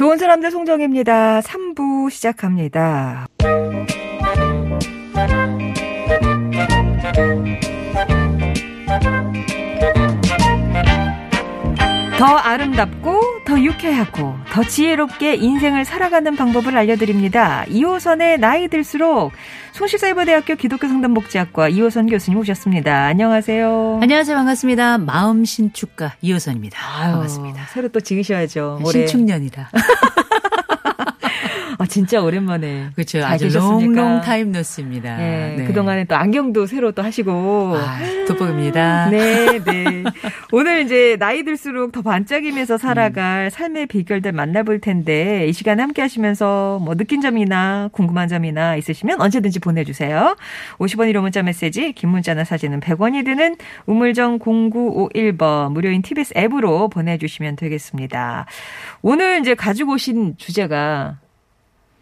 좋은 사람들 송정입니다. 3부 시작합니다. 더 아름답고 더 유쾌하고 더 지혜롭게 인생을 살아가는 방법을 알려드립니다. 2호선의 나이 들수록 송실사이버대학교 기독교 상담복지학과 2호선 교수님 오셨습니다. 안녕하세요. 안녕하세요. 반갑습니다. 마음 신축가 이호선입니다. 아유, 반갑습니다. 새로 또 지으셔야죠. 올해. 신축년이라. 아, 진짜 오랜만에. 그렇죠. 잘 아주? long long time no see입니다. 네, 그동안에 또 안경도 새로 또 하시고. 아, 돋보입니다. 네, 네. 오늘 이제 나이 들수록 더 반짝이면서 살아갈 삶의 비결들 만나볼 텐데 이 시간에 함께 하시면서 뭐 느낀 점이나 궁금한 점이나 있으시면 언제든지 보내주세요. 50원 1호 문자 메시지, 긴 문자나 사진은 100원이 드는 우물정 0951번 무료인 TBS 앱으로 보내주시면 되겠습니다. 오늘 이제 가지고 오신 주제가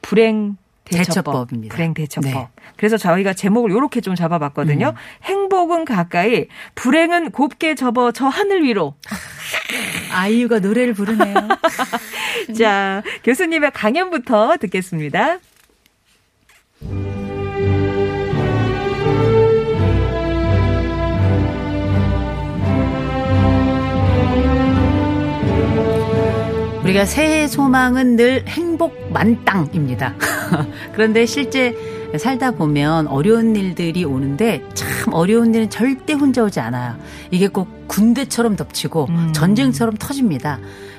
불행 대처법. 대처법 입니다. 불행 대처법. 네. 그래서 저희가 제목을 이렇게 좀 잡아봤거든요. 행복은 가까이, 불행은 곱게 접어 저 하늘 위로. 아이유가 노래를 부르네요. 자, 교수님의 강연부터 듣겠습니다. 우리가 새해 소망은 늘 행복 만땅입니다. 그런데 실제 살다 보면 어려운 일들이 오는데 참 어려운 일은 절대 혼자 오지 않아요. 이게 꼭 군대처럼 덮치고 음. 전쟁처럼 터집니다.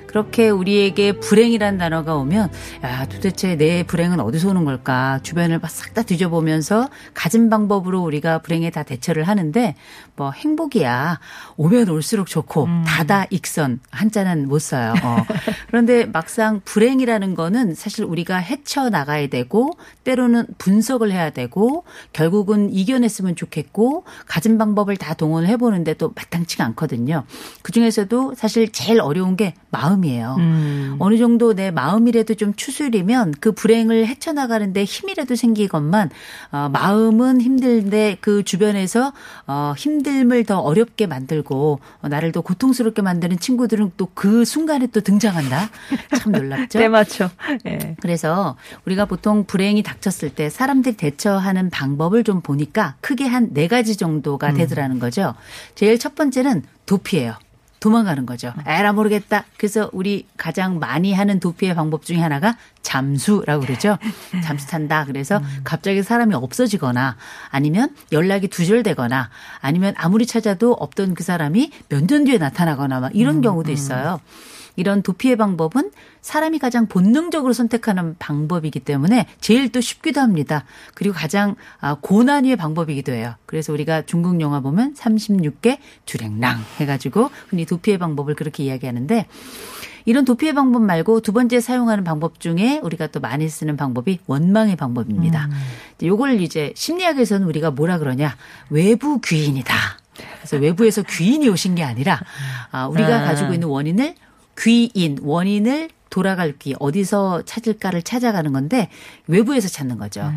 그렇게 우리에게 불행이란 단어가 오면 야 도대체 내 불행은 어디서 오는 걸까 주변을 싹 다 뒤져보면서 가진 방법으로 우리가 불행에 다 대처를 하는데 뭐 행복이야 오면 올수록 좋고 음. 다다 익선 한자는 못 써요. 어. 그런데 막상 불행이라는 거는 사실 우리가 헤쳐 나가야 되고 때로는 분석을 해야 되고 결국은 이겨냈으면 좋겠고 가진 방법을 다 동원을 해보는데 또 마땅치가 않거든요. 그 중에서도 사실 제일 어려운 게 마음 이에요. 음. 어느 정도 내 마음이라도 좀 추스리면 그 불행을 헤쳐나가는데 힘이라도 생기건만 어, 마음은 힘든데 그 주변에서 어, 힘듦을 더 어렵게 만들고 어, 나를 더 고통스럽게 만드는 친구들은 또 그 순간에 또 등장한다. 참 놀랍죠. 때맞죠. 예. 그래서 우리가 보통 불행이 닥쳤을 때 사람들이 대처하는 방법을 좀 보니까 크게 한 네 가지 정도가 되더라는 거죠. 제일 첫 번째는 도피예요. 도망가는 거죠. 에라 모르겠다. 그래서 우리 가장 많이 하는 도피의 방법 중에 하나가 잠수라고 그러죠. 잠수 탄다. 그래서 갑자기 사람이 없어지거나 아니면 연락이 두절되거나 아니면 아무리 찾아도 없던 그 사람이 몇 년 뒤에 나타나거나 막 이런 경우도 있어요. 이런 도피의 방법은 사람이 가장 본능적으로 선택하는 방법이기 때문에 제일 또 쉽기도 합니다. 그리고 가장 아, 고난이의 방법이기도 해요. 그래서 우리가 중국 영화 보면 36개 주랭랑 해가지고 흔히 도피의 방법을 그렇게 이야기하는데 이런 도피의 방법 말고 두 번째 사용하는 방법 중에 우리가 또 많이 쓰는 방법이 원망의 방법입니다. 요걸 이제 심리학에서는 우리가 뭐라 그러냐 외부 귀인이다. 그래서 외부에서 귀인이 오신 게 아니라 아, 우리가 아. 가지고 있는 원인을 귀인 원인을 돌아갈 귀 어디서 찾을까를 찾아가는 건데 외부에서 찾는 거죠.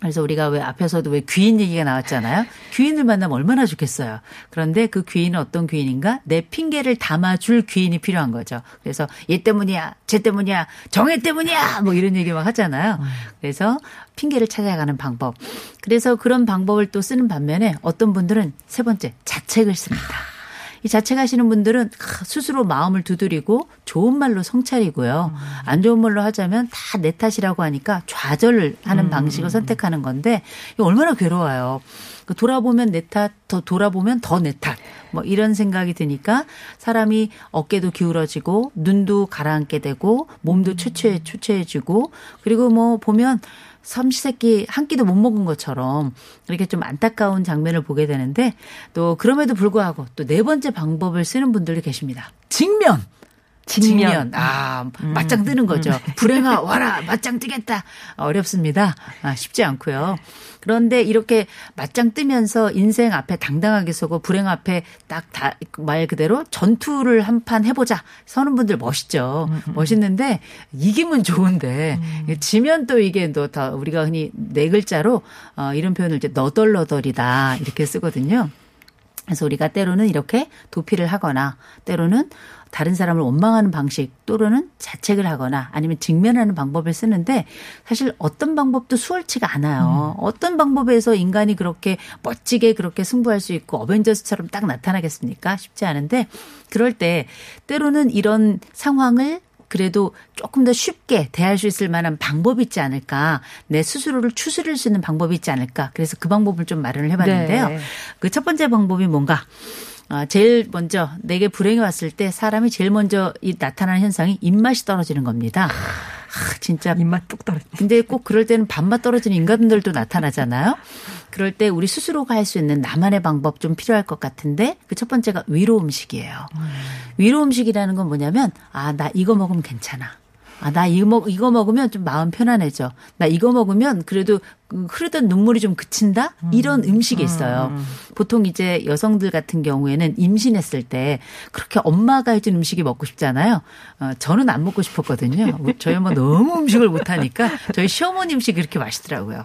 그래서 우리가 왜 앞에서도 왜 귀인 얘기가 나왔잖아요. 귀인을 만나면 얼마나 좋겠어요. 그런데 그 귀인은 어떤 귀인인가? 내 핑계를 담아줄 귀인이 필요한 거죠. 그래서 얘 때문이야, 쟤 때문이야, 정혜 때문이야, 뭐 이런 얘기 막 하잖아요. 그래서 핑계를 찾아가는 방법. 그래서 그런 방법을 또 쓰는 반면에 어떤 분들은 세 번째 자책을 씁니다. 이 자책하시는 분들은 스스로 마음을 두드리고 좋은 말로 성찰이고요. 안 좋은 말로 하자면 다 내 탓이라고 하니까 좌절을 하는 방식을 선택하는 건데 얼마나 괴로워요. 그 돌아보면 내 탓, 더 돌아보면 더 내 탓. 뭐 이런 생각이 드니까 사람이 어깨도 기울어지고 눈도 가라앉게 되고 몸도 초췌해 초췌해지고 그리고 뭐 보면 삼시세끼 한 끼도 못 먹은 것처럼 이렇게 좀 안타까운 장면을 보게 되는데 또 그럼에도 불구하고 또 네 번째 방법을 쓰는 분들도 계십니다. 직면. 직면. 직면. 아, 맞짱 뜨는 거죠. 불행아, 와라, 맞짱 뜨겠다. 어렵습니다. 아, 쉽지 않고요. 그런데 이렇게 맞짱 뜨면서 인생 앞에 당당하게 서고 불행 앞에 딱 말 그대로 전투를 한 판 해보자. 서는 분들 멋있죠. 멋있는데 이기면 좋은데 지면 또 이게 또 다 우리가 흔히 네 글자로 어, 이런 표현을 이제 너덜너덜이다 이렇게 쓰거든요. 그래서 우리가 때로는 이렇게 도피를 하거나 때로는 다른 사람을 원망하는 방식 또는 자책을 하거나 아니면 직면하는 방법을 쓰는데 사실 어떤 방법도 수월치가 않아요. 어떤 방법에서 인간이 그렇게 멋지게 그렇게 승부할 수 있고 어벤져스처럼 딱 나타나겠습니까? 쉽지 않은데 그럴 때 때로는 이런 상황을 그래도 조금 더 쉽게 대할 수 있을 만한 방법이 있지 않을까. 내 스스로를 추스릴 수 있는 방법이 있지 않을까. 그래서 그 방법을 좀 마련을 해봤는데요. 네. 그첫 번째 방법이 뭔가. 아, 제일 먼저 내게 불행이 왔을 때 사람이 제일 먼저 이 나타나는 현상이 입맛이 떨어지는 겁니다. 아, 진짜 입맛 뚝 떨어지. 근데 꼭 그럴 때는 밥맛 떨어지는 인간들도 나타나잖아요. 그럴 때 우리 스스로가 할 수 있는 나만의 방법 좀 필요할 것 같은데 그 첫 번째가 위로 음식이에요. 위로 음식이라는 건 뭐냐면 아 나 이거 먹으면 괜찮아. 아, 나 이거, 먹, 이거 먹으면 좀 마음 편안해져. 나 이거 먹으면 그래도 그 흐르던 눈물이 좀 그친다? 이런 음 식이 있어요. 보통 이제 여성들 같은 경우에는 임신했을 때 그렇게 엄마가 해준 음식이 먹고 싶잖아요. 어, 저는 안 먹고 싶었거든요. 저희 엄마 너무 음식을 못하니까 저희 시어머니 음식이 그렇게 맛있더라고요.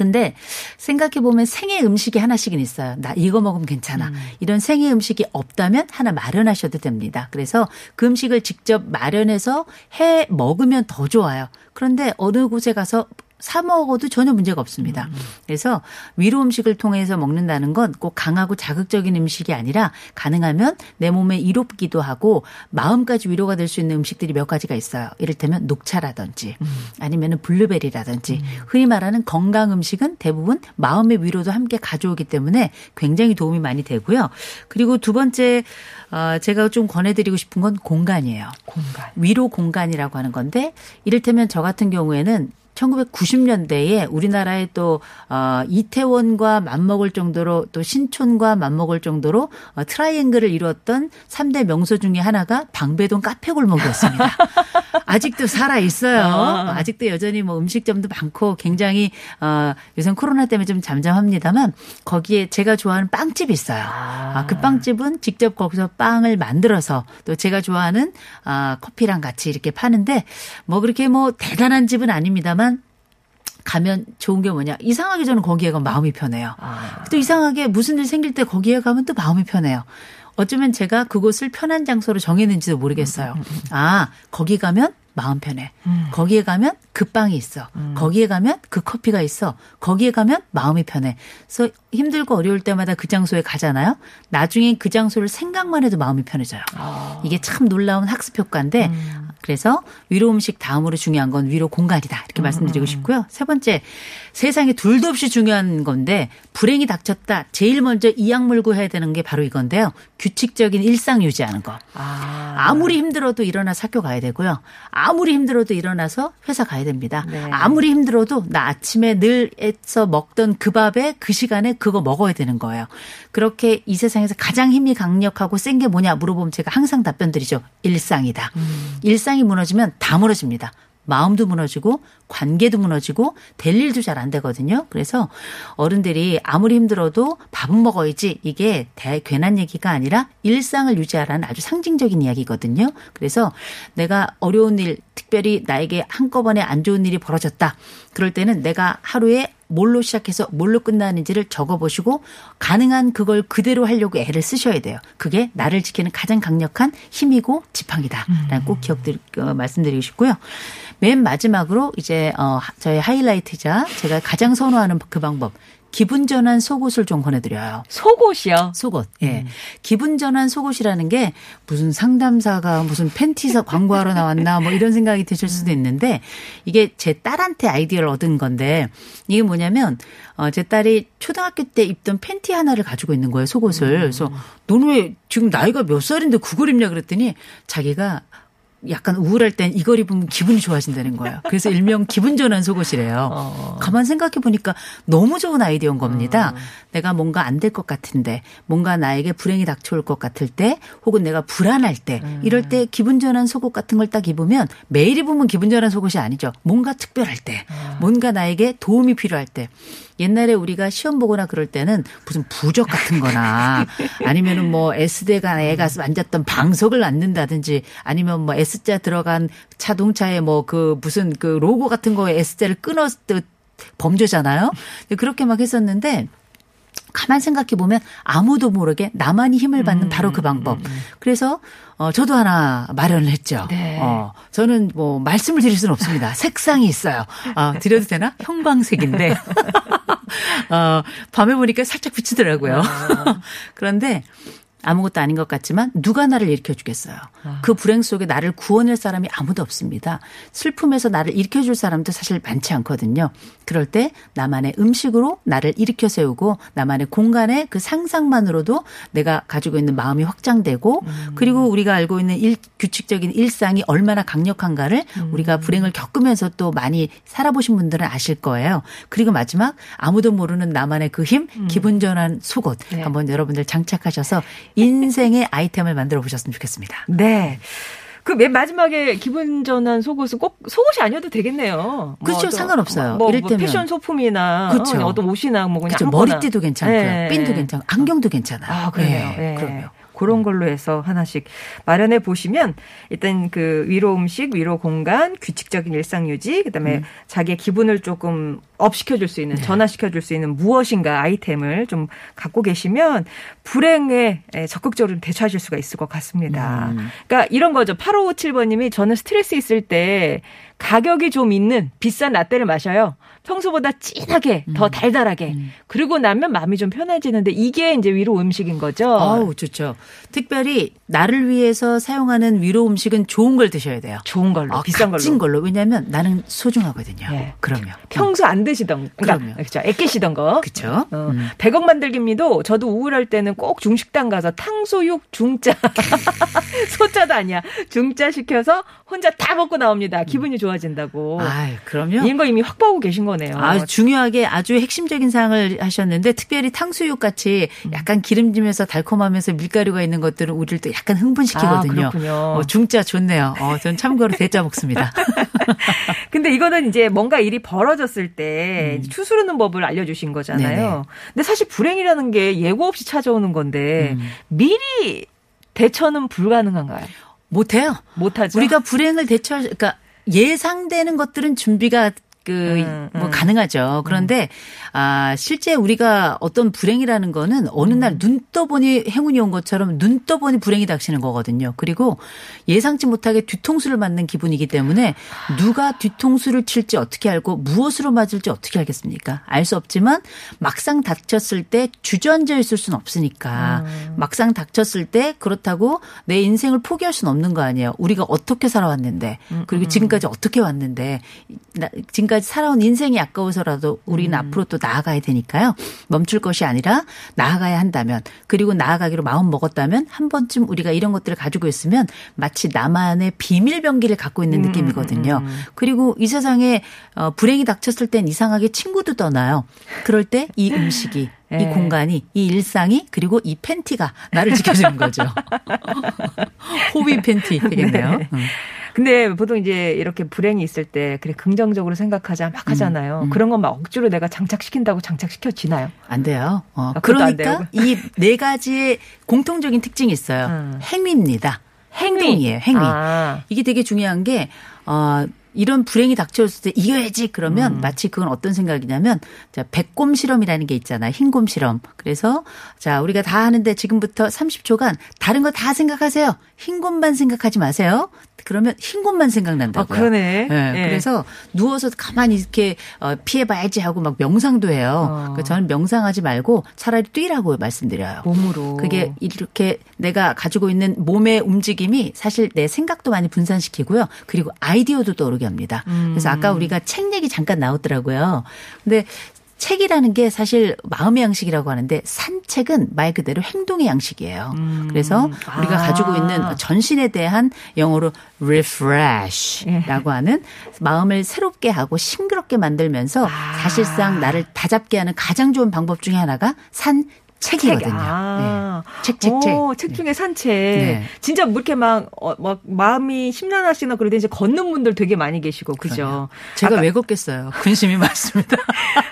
근데 생각해 보면 생애 음식이 하나씩은 있어요. 나 이거 먹으면 괜찮아. 이런 생애 음식이 없다면 하나 마련하셔도 됩니다. 그래서 그 음식을 직접 마련해서 해 먹으면 더 좋아요. 그런데 어느 곳에 가서 사 먹어도 전혀 문제가 없습니다. 그래서 위로 음식을 통해서 먹는다는 건 꼭 강하고 자극적인 음식이 아니라 가능하면 내 몸에 이롭기도 하고 마음까지 위로가 될 수 있는 음식들이 몇 가지가 있어요. 이를테면 녹차라든지 아니면은 블루베리라든지 흔히 말하는 건강 음식은 대부분 마음의 위로도 함께 가져오기 때문에 굉장히 도움이 많이 되고요. 그리고 두 번째 어, 제가 좀 권해드리고 싶은 건 공간이에요. 공간. 위로 공간이라고 하는 건데 이를테면 저 같은 경우에는 1990년대에 우리나라에 또 어, 이태원과 맞먹을 정도로 또 신촌과 맞먹을 정도로 어, 트라이앵글을 이루었던 3대 명소 중에 하나가 방배동 카페 골목이었습니다. 아직도 살아 있어요. 아. 아직도 여전히 뭐 음식점도 많고 굉장히 어, 요새 코로나 때문에 좀 잠잠합니다만 거기에 제가 좋아하는 빵집이 있어요. 아, 그 빵집은 직접 거기서 빵을 만들어서 또 제가 좋아하는 아, 커피랑 같이 이렇게 파는데 뭐 그렇게 뭐 대단한 집은 아닙니다만 가면 좋은 게 뭐냐. 이상하게 저는 거기에 가면 마음이 편해요. 또 이상하게 무슨 일 생길 때 거기에 가면 또 마음이 편해요. 어쩌면 제가 그곳을 편한 장소로 정했는지도 모르겠어요. 아, 거기 가면 마음 편해. 거기에 가면 그 빵이 있어. 거기에 가면 그 커피가 있어. 거기에 가면 마음이 편해. 그래서 힘들고 어려울 때마다 그 장소에 가잖아요. 나중에 그 장소를 생각만 해도 마음이 편해져요. 이게 참 놀라운 학습 효과인데 그래서 위로 음식 다음으로 중요한 건 위로 공간이다. 이렇게 말씀드리고 싶고요. 세 번째, 세상에 둘도 없이 중요한 건데 불행이 닥쳤다. 제일 먼저 이악 물고 해야 되는 게 바로 이건데요. 규칙적인 일상 유지하는 거. 아. 아무리 힘들어도 일어나서 학교 가야 되고요. 아무리 힘들어도 일어나서 회사 가야 됩니다. 네. 아무리 힘들어도 나 아침에 늘 애써 먹던 그 밥에 그 시간에 그거 먹어야 되는 거예요. 그렇게 이 세상에서 가장 힘이 강력하고 센 게 뭐냐 물어보면 제가 항상 답변 드리죠. 일상이다. 일상 이 무너지면 다 무너집니다. 마음도 무너지고 관계도 무너지고 될 일도 잘 안 되거든요. 그래서 어른들이 아무리 힘들어도 밥은 먹어야지 이게 대, 괜한 얘기가 아니라 일상을 유지하라는 아주 상징적인 이야기거든요. 그래서 내가 어려운 일 특별히 나에게 한꺼번에 안 좋은 일이 벌어졌다. 그럴 때는 내가 하루에 뭘로 시작해서 뭘로 끝나는지를 적어보시고 가능한 그걸 그대로 하려고 애를 쓰셔야 돼요. 그게 나를 지키는 가장 강력한 힘이고 지팡이다라는 꼭 기억들 어, 말씀드리고 싶고요. 맨 마지막으로 이제 어 저희 하이라이트자 제가 가장 선호하는 그 방법 기분 전환 속옷을 좀 권해드려요. 속옷이요. 속옷. 예. 기분 전환 속옷이라는 게 무슨 상담사가 무슨 팬티사 광고하러 나왔나 뭐 이런 생각이 드실 수도 있는데 이게 제 딸한테 아이디어를 얻은 건데 이게 뭐냐면 어, 제 딸이 초등학교 때 입던 팬티 하나를 가지고 있는 거예요, 속옷을. 그래서 너는 왜 지금 나이가 몇 살인데 그걸 입냐 그랬더니 자기가 약간 우울할 땐 이걸 입으면 기분이 좋아진다는 거예요. 그래서 일명 기분 전환 속옷이래요. 어. 가만 생각해 보니까 너무 좋은 아이디어인 겁니다. 내가 뭔가 안 될 것 같은데, 뭔가 나에게 불행이 닥쳐올 것 같을 때, 혹은 내가 불안할 때, 이럴 때 기분 전환 속옷 같은 걸 딱 입으면 매일 입으면 기분 전환 속옷이 아니죠. 뭔가 특별할 때, 뭔가 나에게 도움이 필요할 때. 옛날에 우리가 시험 보거나 그럴 때는 무슨 부적 같은 거나 아니면은 뭐 S대가 애가 만졌던 방석을 앉는다든지 아니면 뭐 S자 들어간 자동차에 뭐 그 무슨 그 로고 같은 거에 S자를 끊었듯 범죄잖아요. 그렇게 막 했었는데 가만 생각해 보면 아무도 모르게 나만이 힘을 받는 바로 그 방법. 그래서 어 저도 하나 마련을 했죠. 네. 어 저는 뭐 말씀을 드릴 수는 없습니다. 색상이 있어요. 아 드려도 되나? 형광색인데. 어 밤에 보니까 살짝 비치더라고요. 그런데 아무것도 아닌 것 같지만 누가 나를 일으켜 주겠어요. 그 불행 속에 나를 구원할 사람이 아무도 없습니다. 슬픔에서 나를 일으켜 줄 사람도 사실 많지 않거든요. 그럴 때 나만의 음식으로 나를 일으켜 세우고 나만의 공간의 그 상상만으로도 내가 가지고 있는 마음이 확장되고 그리고 우리가 알고 있는 일, 규칙적인 일상이 얼마나 강력한가를 우리가 불행을 겪으면서 또 많이 살아보신 분들은 아실 거예요. 그리고 마지막 아무도 모르는 나만의 그 힘, 기분 전환 속옷 네. 한번 여러분들 장착하셔서 인생의 아이템을 만들어 보셨으면 좋겠습니다. 네. 그 맨 마지막에 기분 전환 속옷은 꼭 속옷이 아니어도 되겠네요. 그렇죠. 어떤- 상관없어요. 뭐, 뭐 이를테면. 패션 소품이나 그렇죠. 어, 어떤 옷이나 뭐 그냥 그렇죠. 머리띠도 괜찮고요. 네. 핀도 괜찮고 안경도 괜찮아요. 아, 그래요. 네, 예. 그럼요. 그런 걸로 해서 하나씩 마련해 보시면 일단 그 위로 음식, 위로 공간, 규칙적인 일상 유지, 그다음에 음. 자기의 기분을 조금 up 시켜줄 수 네. 있는, 전환시켜줄 수 있는 무엇인가 아이템을 좀 갖고 계시면 불행에 에, 적극적으로 좀 대처하실 수가 있을 것 같습니다. 음. 그러니까 이런 거죠. 8557번님이 저는 스트레스 있을 때 가격이 좀 있는 비싼 라떼를 마셔요. 평소보다 진하게, 더 음. 달달하게. 그리고 나면 마음이 좀 편해지는데 이게 이제 위로 음식인 거죠. 아우 좋죠. 특별히 나를 위해서 사용하는 위로 음식은 좋은 걸 드셔야 돼요. 좋은 걸로, 아, 비싼 걸로. 걸로. 왜냐하면 나는 소중하거든요. 예. 그럼요. 평소 안 드시던, 그러니까. 그렇죠. 애끼시던 거. 그렇죠. 어, 음. 100억 만들기미도 저도 우울할 때는 꼭 중식당 가서 탕수육 중짜 소자도 아니야 중짜 시켜서 혼자 다 먹고 나옵니다. 기분이 좋아진다고. 아, 그럼요. 이런 거 이미 확보하고 계신 거네요. 아주 중요하게 아주 핵심적인 사항을 하셨는데 특별히 탕수육 같이 음. 약간 기름지면서 달콤하면서 밀가루가 있는 것들은 우리를 또 약간 흥분시키거든요. 아, 그렇군요. 어, 중짜 좋네요. 어, 전 참고로 대짜 먹습니다. 근데 이거는 이제 뭔가 일이 벌어졌을 때 추스르는 법을 알려주신 거잖아요. 음. 네네. 근데 사실 불행이라는 게 예고 없이 찾아오는 건데 음. 미리 대처는 불가능한가요? 못해요. 못하죠. 우리가 불행을 대처할, 그러니까 예상되는 것들은 준비가 그, 음, 뭐, 음. 가능하죠. 그런데, 아, 실제 우리가 어떤 불행이라는 거는 어느 날 눈 떠보니 행운이 온 것처럼 눈 떠보니 불행이 닥치는 거거든요. 그리고 예상치 못하게 뒤통수를 맞는 기분이기 때문에 누가 뒤통수를 칠지 어떻게 알고 무엇으로 맞을지 어떻게 알겠습니까? 알 수 없지만 막상 닥쳤을 때 주저앉아 있을 수는 없으니까 막상 닥쳤을 때 그렇다고 내 인생을 포기할 수는 없는 거 아니에요. 우리가 어떻게 살아왔는데 그리고 지금까지 어떻게 왔는데 나- 지금까지 살아온 인생이 아까워서라도 우리는 앞으로 또 나아가야 되니까요. 멈출 것이 아니라 나아가야 한다면 그리고 나아가기로 마음 먹었다면 한 번쯤 우리가 이런 것들을 가지고 있으면 마치 나만의 비밀 병기를 갖고 있는 느낌이거든요. 그리고 이 세상에 어, 불행이 닥쳤을 땐 이상하게 친구도 떠나요. 그럴 때 이 음식이 이 예. 공간이 이 일상이 그리고 이 팬티가 나를 지켜주는 거죠. 호비 팬티 되겠네요. 네. 음. 근데 보통 이제 이렇게 불행이 있을 때 그래 긍정적으로 생각하자 막 하잖아요. 음. 그런 건 막 억지로 내가 장착시킨다고 장착시켜지나요? 안 돼요. 어, 아, 그러니까? 이 네 가지의 공통적인 특징이 있어요. 음. 행위입니다. 행동이에요. 행위. 아. 이게 되게 중요한 게 어, 이런 불행이 닥쳐왔을 때 이겨야지 그러면 음. 마치 그건 어떤 생각이냐면 자, 백곰 실험이라는 게 있잖아요. 흰곰 실험. 그래서 자, 우리가 다 하는데 지금부터 30초간 다른 거 다 생각하세요. 흰곰만 생각하지 마세요. 그러면 흰곰만 생각난다고요. 아, 그러네. 예, 예. 그래서 누워서 가만히 이렇게 어, 피해봐야지 하고 막 명상도 해요. 어. 그러니까 저는 명상하지 말고 차라리 뛰라고 말씀드려요. 몸으로. 그게 이렇게 내가 가지고 있는 몸의 움직임이 사실 내 생각도 많이 분산시키고요. 그리고 아이디어도 떠오르게 합니다. 음. 그래서 아까 우리가 책 얘기 잠깐 나왔더라고요. 근데 책이라는 게 사실 마음의 양식이라고 하는데 산책은 말 그대로 행동의 양식이에요. 그래서 우리가 아. 가지고 있는 전신에 대한 영어로 refresh라고 하는 마음을 새롭게 하고 싱그럽게 만들면서 사실상 나를 다잡게 하는 가장 좋은 방법 중에 하나가 산 책이거든요. 아. 네. 책, 책, 책. 오, 책 중에 산책. 네. 진짜 뭐 이렇게 막, 어, 막 마음이 심란하시나 때 이제 걷는 분들 되게 많이 계시고, 그죠? 제가 아까, 왜 걷겠어요? 근심이 많습니다.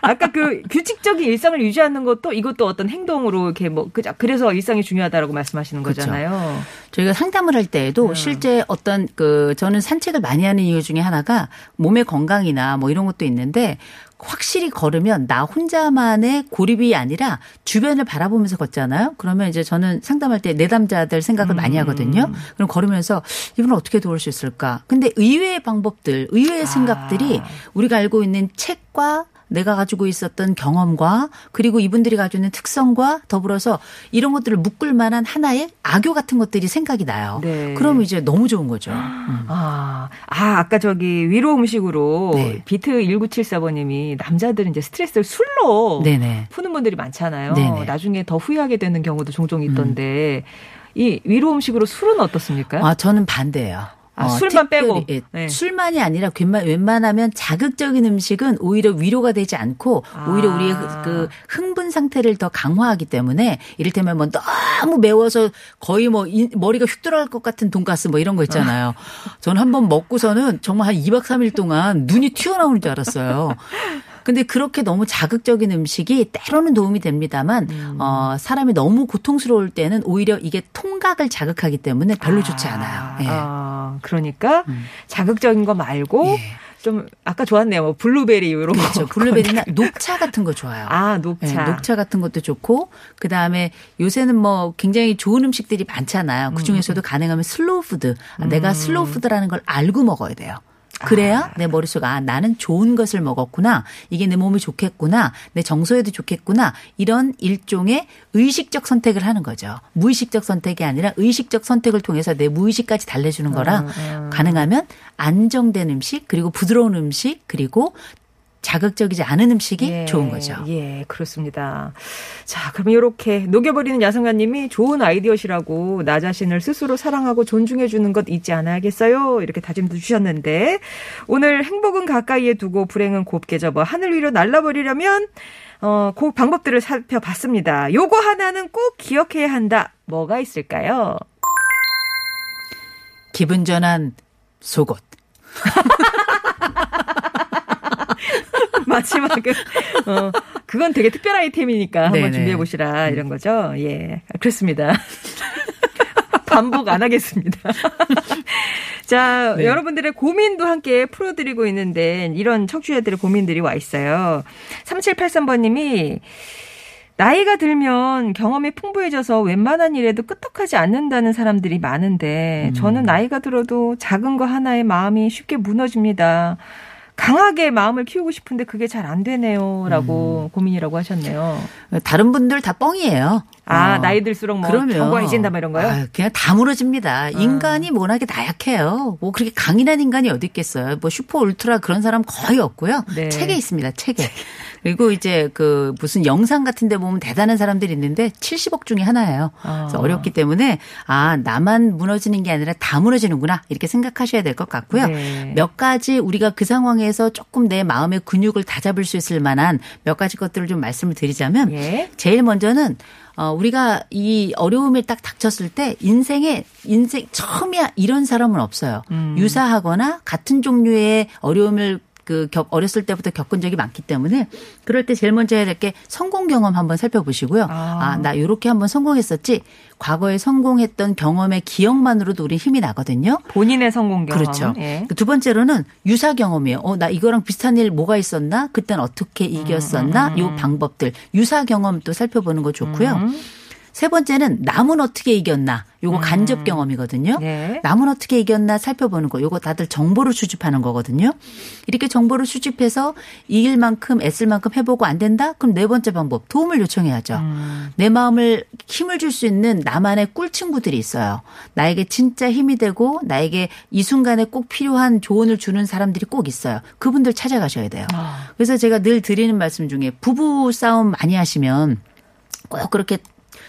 아까 그 규칙적인 일상을 유지하는 것도 이것도 어떤 행동으로 이렇게 뭐, 그자 그래서 일상이 중요하다라고 말씀하시는 그렇죠. 거잖아요. 저희가 상담을 할 네. 때에도 실제 어떤 그 저는 산책을 많이 하는 이유 중에 하나가 몸의 건강이나 뭐 이런 것도 있는데 확실히 걸으면 나 혼자만의 고립이 아니라 주변을 바라보면서 걷잖아요. 그러면 이제 저는 상담할 때 내담자들 생각을 많이 음. 하거든요. 그럼 걸으면서 이분을 어떻게 도울 수 있을까? 근데 의외의 방법들, 의외의 아. 생각들이 우리가 알고 있는 책과 내가 가지고 있었던 경험과 그리고 이분들이 가지고 있는 특성과 더불어서 이런 것들을 묶을 만한 하나의 악교 같은 것들이 생각이 나요. 네. 그럼 이제 너무 좋은 거죠. 음. 아, 아, 아까 저기 위로 음식으로 네. 비트 1974번님이 남자들은 이제 스트레스를 술로 네네. 푸는 분들이 많잖아요. 네네. 음. 나중에 더 후회하게 되는 경우도 종종 있던데 이 위로 음식으로 술은 어떻습니까? 아, 저는 반대예요. 아, 술만 빼고? 예, 네. 술만이 아니라 웬만- 웬만하면 자극적인 음식은 오히려 위로가 되지 않고 오히려 아. 우리의 그- 그 흥분 상태를 더 강화하기 때문에 이를테면 뭐 너무 매워서 거의 뭐 이- 머리가 휙 돌아갈 것 같은 돈가스 뭐 이런 거 있잖아요. 저는 한 번 먹고서는 정말 한 2박 3일 동안 눈이 튀어나오는 줄 알았어요. 근데 그렇게 너무 자극적인 음식이 때로는 도움이 됩니다만 음. 어 사람이 너무 고통스러울 때는 오히려 이게 통각을 자극하기 때문에 별로 좋지 않아요. 예. 아, 그러니까 자극적인 거 말고 좀 아까 좋았네요. 뭐 블루베리 이런 그렇죠. 거. 블루베리나 녹차 같은 거 좋아요. 아, 녹차. 네, 녹차 같은 것도 좋고 그 다음에 요새는 뭐 굉장히 좋은 음식들이 많잖아요. 그 중에서도 가능하면 슬로우 푸드. 아, 내가 슬로우 푸드라는 걸 알고 먹어야 돼요. 그래야 내 머릿속에 아 나는 좋은 것을 먹었구나. 이게 내 몸에 좋겠구나. 내 정서에도 좋겠구나. 이런 일종의 의식적 선택을 하는 거죠. 무의식적 선택이 아니라 의식적 선택을 통해서 내 무의식까지 달래주는 거라 가능하면 안정된 음식 그리고 부드러운 음식 그리고 자극적이지 않은 음식이 예, 좋은 거죠. 예, 그렇습니다. 자, 그럼 이렇게 녹여버리는 야성가님이 좋은 아이디어시라고 나 자신을 스스로 사랑하고 존중해주는 것 잊지 않아야겠어요. 이렇게 다짐도 주셨는데 오늘 행복은 가까이에 두고 불행은 곱게 접어 하늘 위로 날라버리려면 어, 그 방법들을 살펴봤습니다. 요거 하나는 꼭 기억해야 한다. 뭐가 있을까요? 기분 전환 속옷. 마지막은 어 그건 되게 특별 아이템이니까 한번 네네. 준비해 보시라 이런 거죠. 예, 그렇습니다. 반복 안 하겠습니다. 자, 네. 여러분들의 고민도 함께 풀어드리고 있는데 이런 청취자들의 고민들이 와 있어요. 3783번님이 나이가 들면 경험이 풍부해져서 웬만한 일에도 끄떡하지 않는다는 사람들이 많은데 저는 나이가 들어도 작은 거 하나에 마음이 쉽게 무너집니다. 강하게 마음을 키우고 싶은데 그게 잘 안 되네요라고 고민이라고 하셨네요. 다른 분들 다 뻥이에요. 아, 어. 나이 들수록 뭐. 견고해진다 뭐 이런 거요? 아, 그냥 다 무너집니다. 인간이 워낙에 나약해요. 뭐 그렇게 강인한 인간이 어디 있겠어요. 뭐 슈퍼 울트라 그런 사람 거의 없고요. 네. 책에 있습니다. 책에. 그리고 이제 그 무슨 영상 같은 데 보면 대단한 사람들이 있는데 70억 중에 하나예요. 그래서 아. 어렵기 때문에 아, 나만 무너지는 게 아니라 다 무너지는구나. 이렇게 생각하셔야 될 것 같고요. 네. 몇 가지 우리가 그 상황에서 조금 내 마음의 근육을 다잡을 수 있을 만한 몇 가지 것들을 좀 말씀을 드리자면 예. 제일 먼저는 어 우리가 이 어려움에 딱 닥쳤을 때 인생에 인생 처음이야 이런 사람은 없어요. 음. 유사하거나 같은 종류의 어려움을 그 겪, 어렸을 때부터 겪은 적이 많기 때문에 그럴 때 제일 먼저 해야 될 게 성공 경험 한번 살펴보시고요. 아. 아, 나 요렇게 한번 성공했었지. 과거에 성공했던 경험의 기억만으로도 우리 힘이 나거든요. 본인의 성공 경험. 그렇죠. 예. 두 번째로는 유사 경험이에요. 어, 나 이거랑 비슷한 일 뭐가 있었나? 그땐 어떻게 음, 이겼었나? 요 방법들. 유사 경험 또 살펴보는 거 좋고요. 세 번째는 남은 어떻게 이겼나. 요거 간접 경험이거든요. 네. 남은 어떻게 이겼나 살펴보는 거. 요거 다들 정보를 수집하는 거거든요. 이렇게 정보를 수집해서 이길 만큼 애쓸 만큼 해보고 안 된다? 그럼 네 번째 방법 도움을 요청해야죠. 내 마음을 힘을 줄 수 있는 나만의 꿀 친구들이 있어요. 나에게 진짜 힘이 되고 나에게 이 순간에 꼭 필요한 조언을 주는 사람들이 꼭 있어요. 그분들 찾아가셔야 돼요. 그래서 제가 늘 드리는 말씀 중에 부부 싸움 많이 하시면 꼭 그렇게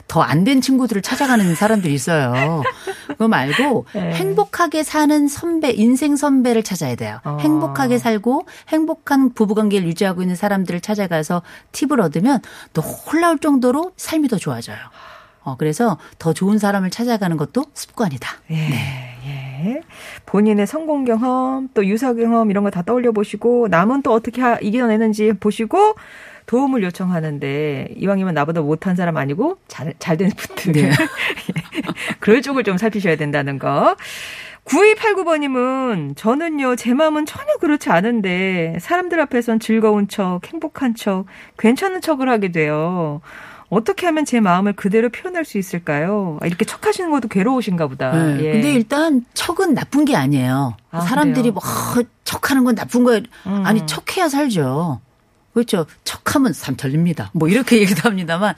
더 안 된 친구들을 찾아가는 사람들이 있어요. 그거 말고 네. 행복하게 사는 선배, 인생 선배를 찾아야 돼요. 어. 행복하게 살고 행복한 부부관계를 유지하고 있는 사람들을 찾아가서 팁을 얻으면 또 홀라울 정도로 삶이 더 좋아져요. 어, 그래서 더 좋은 사람을 찾아가는 것도 습관이다. 예, 예. 본인의 성공 경험, 또 유사 경험 이런 거 다 떠올려 보시고 남은 또 어떻게 하- 이겨내는지 보시고 도움을 요청하는데 이왕이면 나보다 못한 사람 아니고 잘, 잘 되는 분들. 네. 그럴 쪽을 좀 살피셔야 된다는 거. 9289번님은 저는요, 제 마음은 전혀 그렇지 않은데 사람들 앞에선 즐거운 척, 행복한 척, 괜찮은 척을 하게 돼요. 어떻게 하면 제 마음을 그대로 표현할 수 있을까요? 아, 이렇게 척하시는 것도 괴로우신가 보다. 네. 예. 근데 일단 척은 나쁜 게 아니에요. 아, 사람들이 그래요? 뭐 어, 척하는 건 나쁜 거예요. 음. 아니 척해야 살죠. 그렇죠. 척하면 삼털립니다. 뭐 이렇게 얘기도 합니다만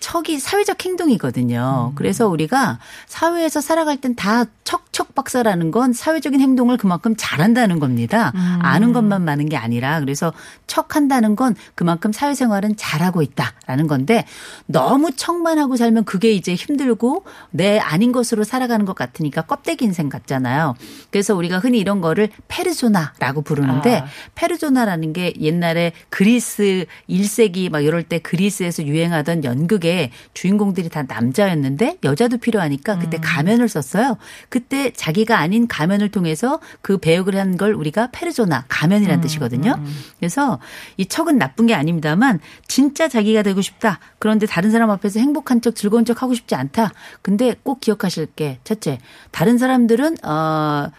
척이 사회적 행동이거든요. 그래서 우리가 사회에서 살아갈 땐 다 척척 박사라는 건 사회적인 행동을 그만큼 잘한다는 겁니다. 아는 것만 많은 게 아니라 그래서 척한다는 건 그만큼 사회생활은 잘하고 있다라는 건데 너무 척만 하고 살면 그게 이제 힘들고 내 아닌 것으로 살아가는 것 같으니까 껍데기 인생 같잖아요. 그래서 우리가 흔히 이런 거를 페르소나라고 부르는데 아. 페르소나라는 게 옛날에 그리스 1세기 막 이럴 때 그리스에서 유행하던 연극에 주인공들이 다 남자였는데 여자도 필요하니까 그때 가면을 썼어요. 그때 자기가 아닌 가면을 통해서 그 배역을 한 걸 우리가 페르소나 가면이라는 뜻이거든요. 그래서 이 척은 나쁜 게 아닙니다만 진짜 자기가 되고 싶다. 그런데 다른 사람 앞에서 행복한 척 즐거운 척 하고 싶지 않다. 근데 꼭 기억하실 게 첫째 다른 사람들은 어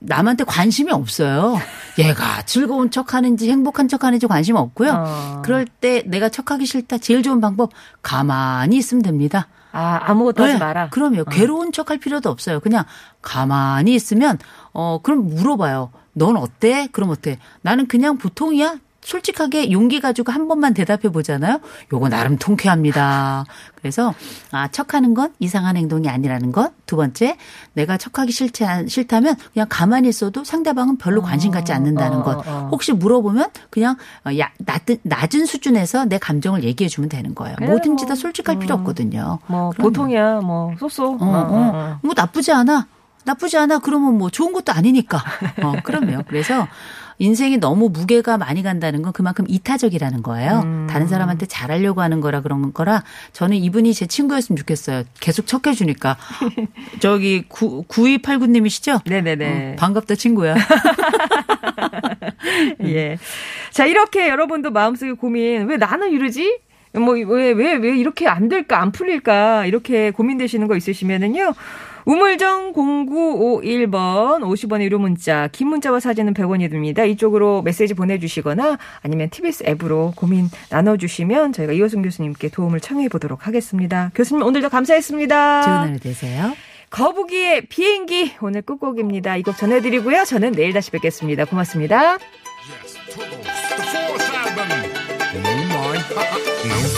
남한테 관심이 없어요. 얘가 즐거운 척 하는지 행복한 척 하는지 관심 없고요. 어. 그럴 때 내가 척하기 싫다. 제일 좋은 방법 가만히 있으면 됩니다. 아, 아무것도 하지 네, 마라. 그럼요. 괴로운 척 할 필요도 없어요. 그냥 가만히 있으면 어 그럼 물어봐요. 넌 어때? 그럼 어때? 나는 그냥 보통이야. 솔직하게 용기 가지고 한 번만 대답해 보잖아요. 요거 나름 통쾌합니다. 그래서 아 척하는 건 이상한 행동이 아니라는 것. 두 번째, 내가 척하기 싫지 않- 싫다면 그냥 가만히 있어도 상대방은 별로 관심 갖지 않는다는 어, 것. 어, 어. 혹시 물어보면 그냥 어, 야, 낮은, 낮은 수준에서 내 감정을 얘기해 주면 되는 거예요. 뭐든지 뭐. 다 솔직할 필요 없거든요. 뭐 그럼요. 보통이야, 뭐 쏘쏘. 어, 어, 뭐 나쁘지 않아. 나쁘지 않아. 그러면 뭐 좋은 것도 아니니까. 어, 그럼요. 그래서 인생이 너무 무게가 많이 간다는 건 그만큼 이타적이라는 거예요. 음. 다른 사람한테 잘하려고 하는 거라 그런 거라 저는 이분이 제 친구였으면 좋겠어요. 계속 척해 주니까. 저기 9, 9289님이시죠? 네네네. 어, 반갑다 친구야. 예. 자, 이렇게 여러분도 마음속에 고민, 왜 나는 이러지? 뭐, 왜, 왜, 왜 이렇게 안 될까, 안 풀릴까, 이렇게 고민되시는 거 있으시면은요. 우물정 0951번 50원의 유료 문자, 긴 문자와 사진은 100원이 듭니다. 이쪽으로 메시지 보내주시거나 아니면 TBS 앱으로 고민 나눠주시면 저희가 이호승 교수님께 도움을 청해 보도록 하겠습니다. 교수님 오늘도 감사했습니다. 좋은 하루 되세요. 거북이의 비행기 오늘 끝곡입니다. 이 곡 전해드리고요. 저는 내일 다시 뵙겠습니다. 고맙습니다. Yes,